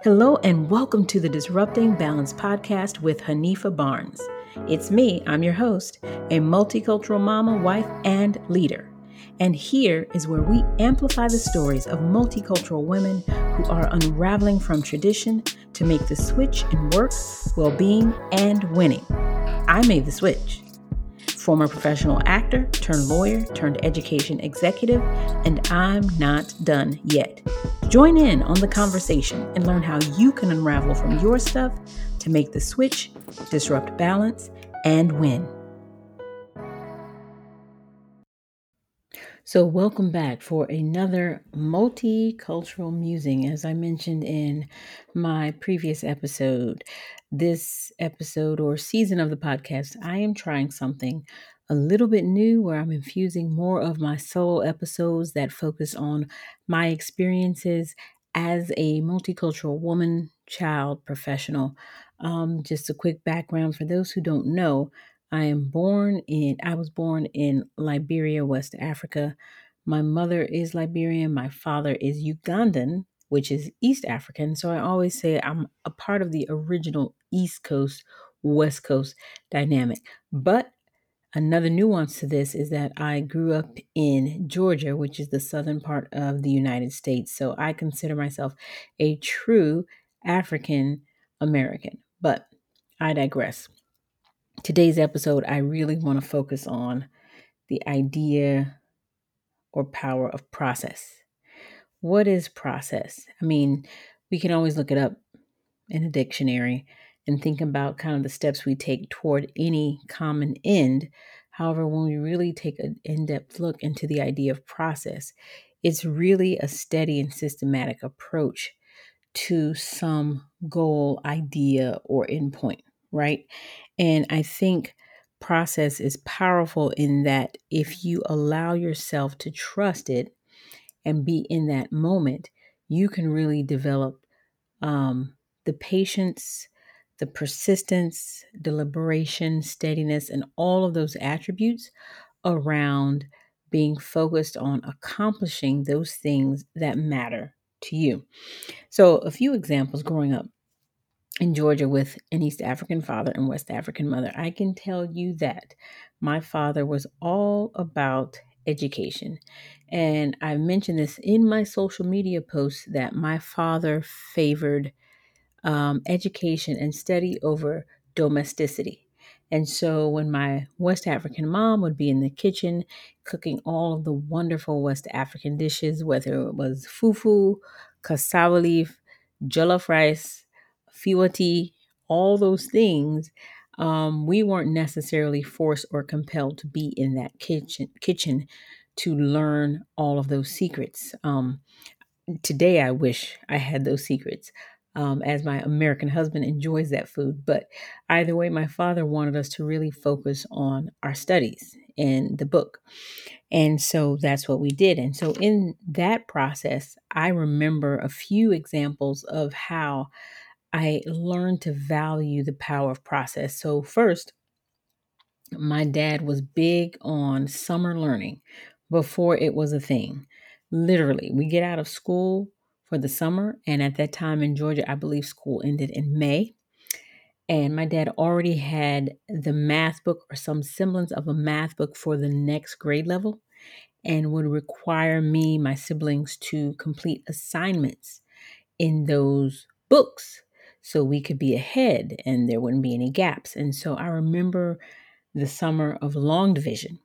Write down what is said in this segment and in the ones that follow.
Hello, and welcome to the Disrupting Balance podcast with Hanifa Barnes. It's me, I'm your host, a multicultural mama, wife, and leader. And here is where we amplify the stories of multicultural women who are unraveling from tradition to make the switch in work, well being, and winning. I made the switch former professional actor turned lawyer turned education executive, and I'm not done yet. Join in on the conversation and learn how you can unravel from your stuff to make the switch, disrupt balance, and win. So, welcome back for another multicultural musing. As I mentioned in my previous episode, this episode or season of the podcast, I am trying something a little bit new where I'm infusing more of my solo episodes that focus on my experiences as a multicultural woman, child, professional. Um, just a quick background for those who don't know. I am born in, I was born in Liberia, West Africa. My mother is Liberian. My father is Ugandan, which is East African. So I always say I'm a part of the original East Coast, West Coast dynamic. But another nuance to this is that I grew up in Georgia, which is the southern part of the United States. So I consider myself a true African American. But I digress today's episode, I really want to focus on the idea or power of process. What is process? I mean, we can always look it up in a dictionary and think about kind of the steps we take toward any common end. However, when we really take an in depth look into the idea of process, it's really a steady and systematic approach to some goal, idea, or endpoint, right? And I think process is powerful in that if you allow yourself to trust it and be in that moment, you can really develop um, the patience, the persistence, deliberation, steadiness, and all of those attributes around being focused on accomplishing those things that matter to you. So, a few examples growing up in Georgia with an East African father and West African mother, I can tell you that my father was all about education. And I mentioned this in my social media posts that my father favored um, education and study over domesticity. And so when my West African mom would be in the kitchen cooking all of the wonderful West African dishes, whether it was fufu, cassava leaf, jollof rice, fiwati, all those things, um, we weren't necessarily forced or compelled to be in that kitchen kitchen to learn all of those secrets. Um, today, I wish I had those secrets. Um, as my American husband enjoys that food. But either way, my father wanted us to really focus on our studies and the book. And so that's what we did. And so in that process, I remember a few examples of how I learned to value the power of process. So, first, my dad was big on summer learning before it was a thing. Literally, we get out of school for the summer, and at that time in Georgia, I believe school ended in May. And my dad already had the math book or some semblance of a math book for the next grade level and would require me, my siblings, to complete assignments in those books so we could be ahead and there wouldn't be any gaps. And so I remember the summer of long division.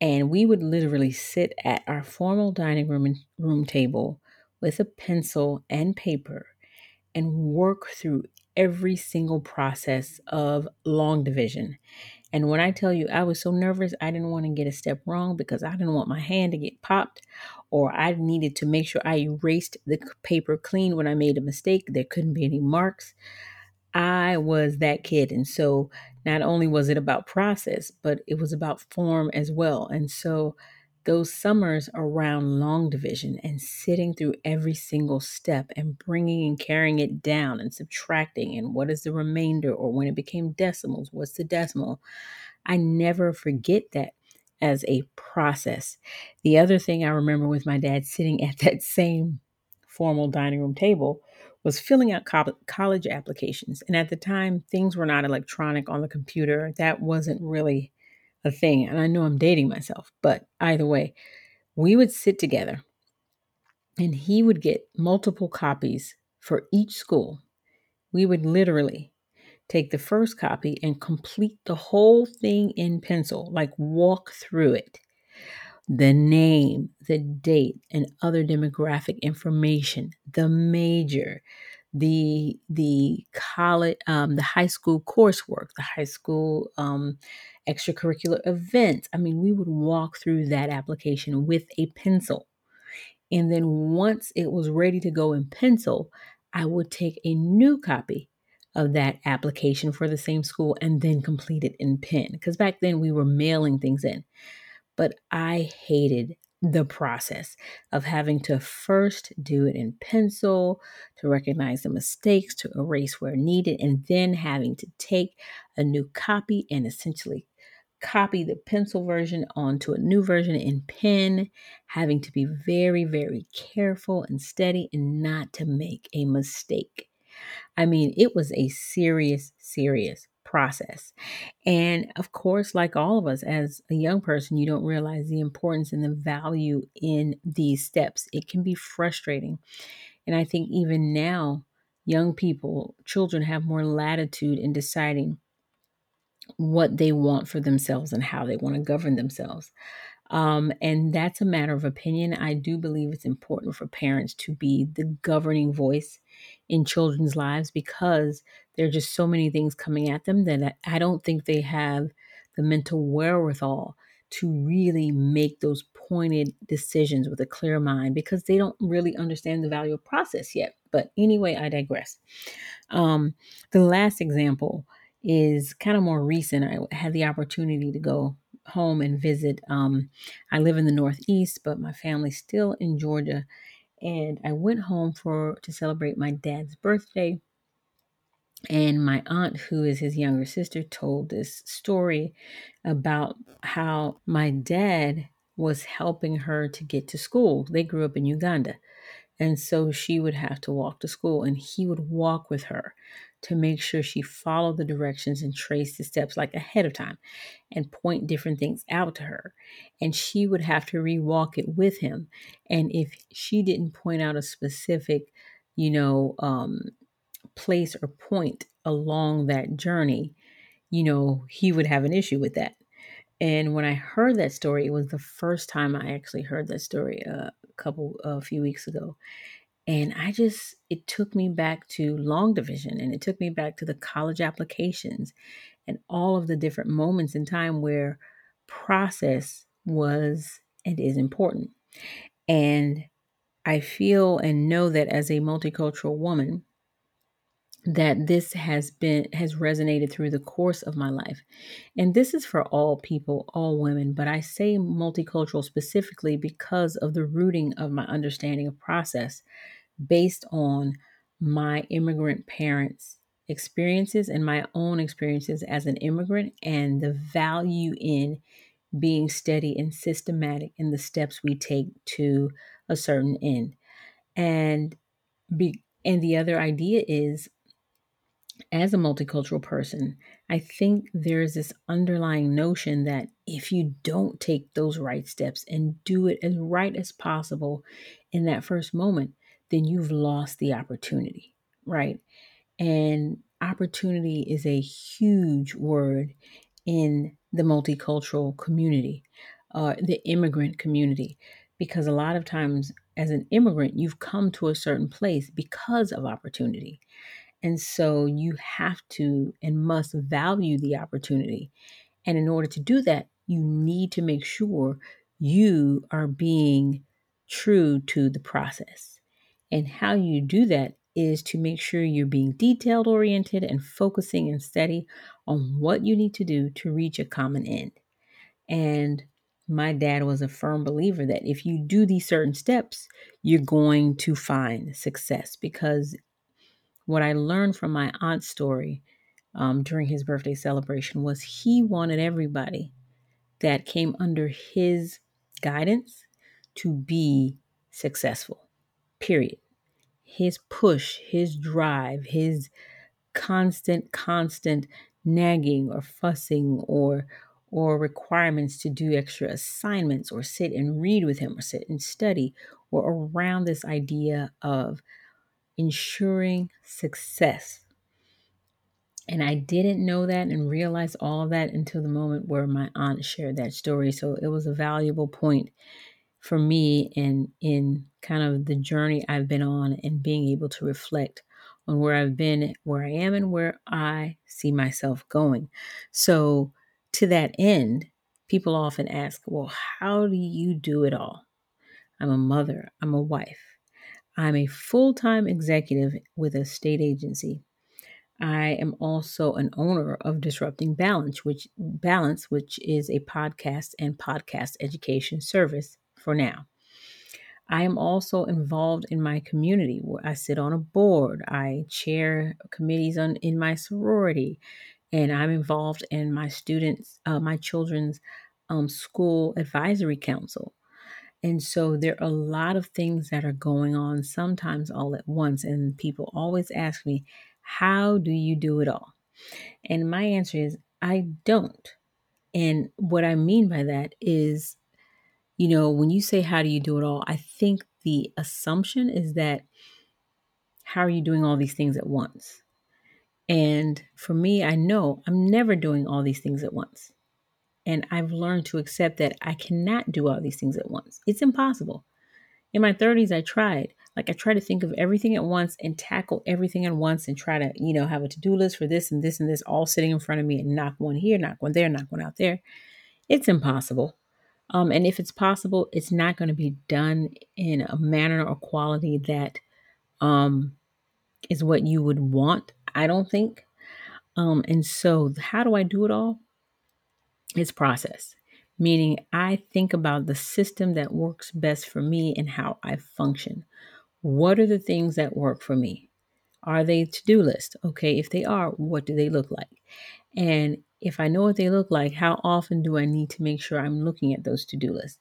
And we would literally sit at our formal dining room room table with a pencil and paper and work through every single process of long division. And when I tell you I was so nervous, I didn't want to get a step wrong because I didn't want my hand to get popped or I needed to make sure I erased the paper clean when I made a mistake. There couldn't be any marks. I was that kid. And so not only was it about process, but it was about form as well. And so those summers around long division and sitting through every single step and bringing and carrying it down and subtracting and what is the remainder or when it became decimals, what's the decimal? I never forget that as a process. The other thing I remember with my dad sitting at that same formal dining room table was filling out co- college applications. And at the time, things were not electronic on the computer. That wasn't really a thing. And I know I'm dating myself, but either way, we would sit together and he would get multiple copies for each school. We would literally take the first copy and complete the whole thing in pencil, like walk through it. The name, the date, and other demographic information, the major, the the college, um, the high school coursework, the high school um, extracurricular events. I mean, we would walk through that application with a pencil. And then once it was ready to go in pencil, I would take a new copy of that application for the same school and then complete it in pen. Because back then we were mailing things in. But I hated the process of having to first do it in pencil, to recognize the mistakes, to erase where needed, and then having to take a new copy and essentially copy the pencil version onto a new version in pen, having to be very, very careful and steady and not to make a mistake. I mean, it was a serious, serious process. And of course, like all of us, as a young person, you don't realize the importance and the value in these steps. It can be frustrating. And I think even now, young people, children have more latitude in deciding what they want for themselves and how they want to govern themselves. Um, and that's a matter of opinion. I do believe it's important for parents to be the governing voice in children's lives because there are just so many things coming at them that I don't think they have the mental wherewithal to really make those pointed decisions with a clear mind because they don't really understand the value of process yet. But anyway, I digress. Um, the last example is kind of more recent. I had the opportunity to go home and visit. Um, I live in the Northeast, but my family's still in Georgia. And I went home for to celebrate my dad's birthday. And my aunt, who is his younger sister, told this story about how my dad was helping her to get to school. They grew up in Uganda. And so she would have to walk to school, and he would walk with her to make sure she followed the directions and traced the steps like ahead of time and point different things out to her. And she would have to rewalk it with him. And if she didn't point out a specific, you know, um, place or point along that journey, you know, he would have an issue with that. And when I heard that story, it was the first time I actually heard that story uh, couple, a few weeks ago. And I just, it took me back to long division and it took me back to the college applications and all of the different moments in time where process was and is important. And I feel and know that as a multicultural woman, that this has been has resonated through the course of my life and this is for all people all women but i say multicultural specifically because of the rooting of my understanding of process based on my immigrant parents' experiences and my own experiences as an immigrant and the value in being steady and systematic in the steps we take to a certain end. And be and the other idea is as a multicultural person, I think there's this underlying notion that if you don't take those right steps and do it as right as possible in that first moment, then you've lost the opportunity, right? And opportunity is a huge word in the multicultural community, uh, the immigrant community, because a lot of times as an immigrant, you've come to a certain place because of opportunity. And so you have to and must value the opportunity. And in order to do that, you need to make sure you are being true to the process. And how you do that is to make sure you're being detailed oriented and focusing and steady on what you need to do to reach a common end. And my dad was a firm believer that if you do these certain steps, you're going to find success. Because what I learned from my aunt's story um, during his birthday celebration was he wanted everybody that came under his guidance to be successful period. his push, his drive, his constant, constant nagging or fussing or or requirements to do extra assignments or sit and read with him or sit and study or around this idea of ensuring success. And I didn't know that and realize all of that until the moment where my aunt shared that story. So it was a valuable point for me in in kind of the journey I've been on and being able to reflect on where I've been, where I am, and where I see myself going. So, to that end, people often ask, Well, how do you do it all? I'm a mother, I'm a wife, I'm a full time executive with a state agency. I am also an owner of Disrupting Balance, which Balance, which is a podcast and podcast education service for now. I am also involved in my community where I sit on a board. I chair committees on in my sorority, and I'm involved in my students, uh, my children's um, school advisory council. And so there are a lot of things that are going on sometimes all at once. And people always ask me, How do you do it all? And my answer is, I don't. And what I mean by that is you know, when you say, How do you do it all? I think the assumption is that, How are you doing all these things at once? And for me, I know I'm never doing all these things at once. And I've learned to accept that I cannot do all these things at once. It's impossible. In my 30s, I tried. Like, I tried to think of everything at once and tackle everything at once and try to, you know, have a to do list for this and this and this all sitting in front of me and knock one here, knock one there, knock one out there. It's impossible. Um, and if it's possible, it's not going to be done in a manner or quality that um, is what you would want, I don't think. Um, and so, how do I do it all? It's process, meaning I think about the system that works best for me and how I function. What are the things that work for me? Are they to do list? Okay, if they are, what do they look like? And if I know what they look like, how often do I need to make sure I'm looking at those to do lists?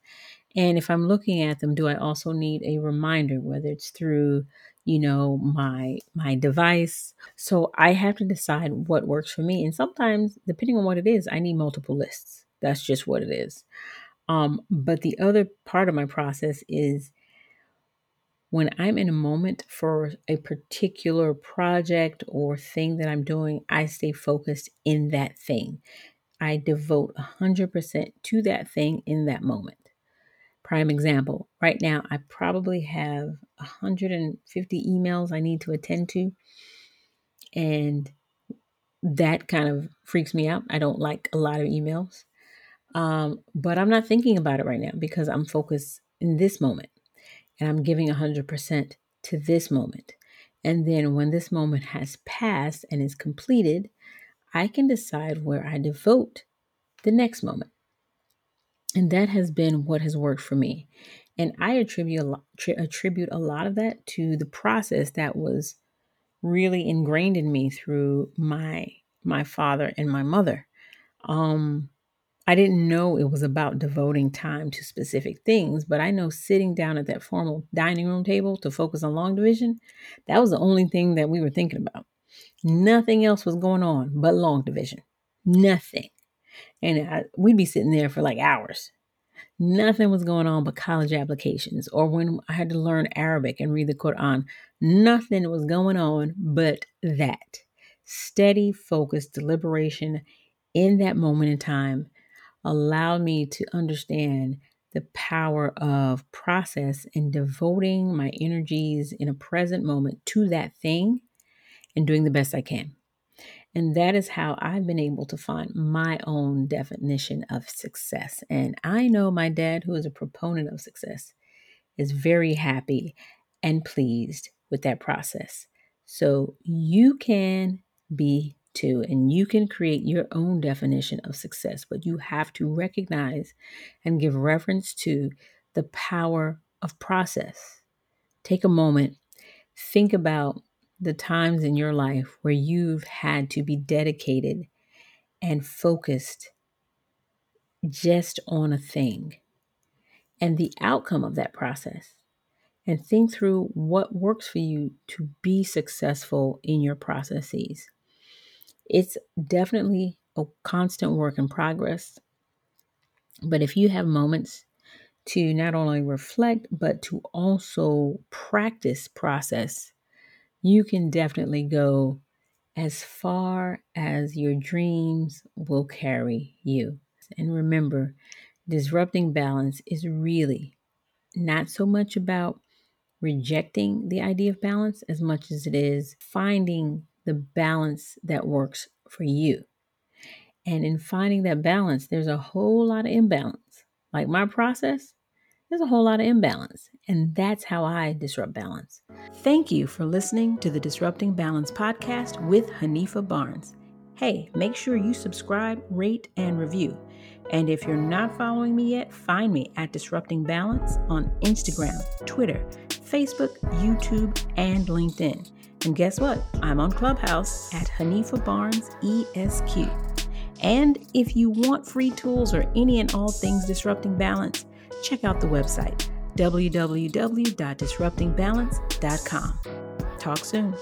And if I'm looking at them, do I also need a reminder, whether it's through, you know, my my device? So I have to decide what works for me. And sometimes, depending on what it is, I need multiple lists. That's just what it is. Um, but the other part of my process is when I'm in a moment for a particular project or thing that I'm doing, I stay focused in that thing. I devote 100% to that thing in that moment. Prime example right now, I probably have 150 emails I need to attend to. And that kind of freaks me out. I don't like a lot of emails. Um, but I'm not thinking about it right now because I'm focused in this moment and I'm giving 100% to this moment. And then when this moment has passed and is completed, I can decide where I devote the next moment. And that has been what has worked for me. And I attribute a lot, attribute a lot of that to the process that was really ingrained in me through my my father and my mother. Um, I didn't know it was about devoting time to specific things, but I know sitting down at that formal dining room table to focus on long division, that was the only thing that we were thinking about. Nothing else was going on but long division. Nothing. And I, we'd be sitting there for like hours. Nothing was going on but college applications. Or when I had to learn Arabic and read the Quran, nothing was going on but that. Steady, focused deliberation in that moment in time allowed me to understand the power of process and devoting my energies in a present moment to that thing and doing the best I can. And that is how I've been able to find my own definition of success. And I know my dad, who is a proponent of success, is very happy and pleased with that process. So you can be too, and you can create your own definition of success, but you have to recognize and give reference to the power of process. Take a moment, think about the times in your life where you've had to be dedicated and focused just on a thing and the outcome of that process. and think through what works for you to be successful in your processes. It's definitely a constant work in progress. But if you have moments to not only reflect, but to also practice process, you can definitely go as far as your dreams will carry you. And remember, disrupting balance is really not so much about rejecting the idea of balance as much as it is finding the balance that works for you. And in finding that balance, there's a whole lot of imbalance. Like my process, there's a whole lot of imbalance. And that's how I disrupt balance. Thank you for listening to the Disrupting Balance podcast with Hanifa Barnes. Hey, make sure you subscribe, rate, and review. And if you're not following me yet, find me at Disrupting Balance on Instagram, Twitter, Facebook, YouTube, and LinkedIn. And guess what? I'm on Clubhouse at Hanifa Barnes ESQ. And if you want free tools or any and all things disrupting balance, check out the website www.disruptingbalance.com. Talk soon.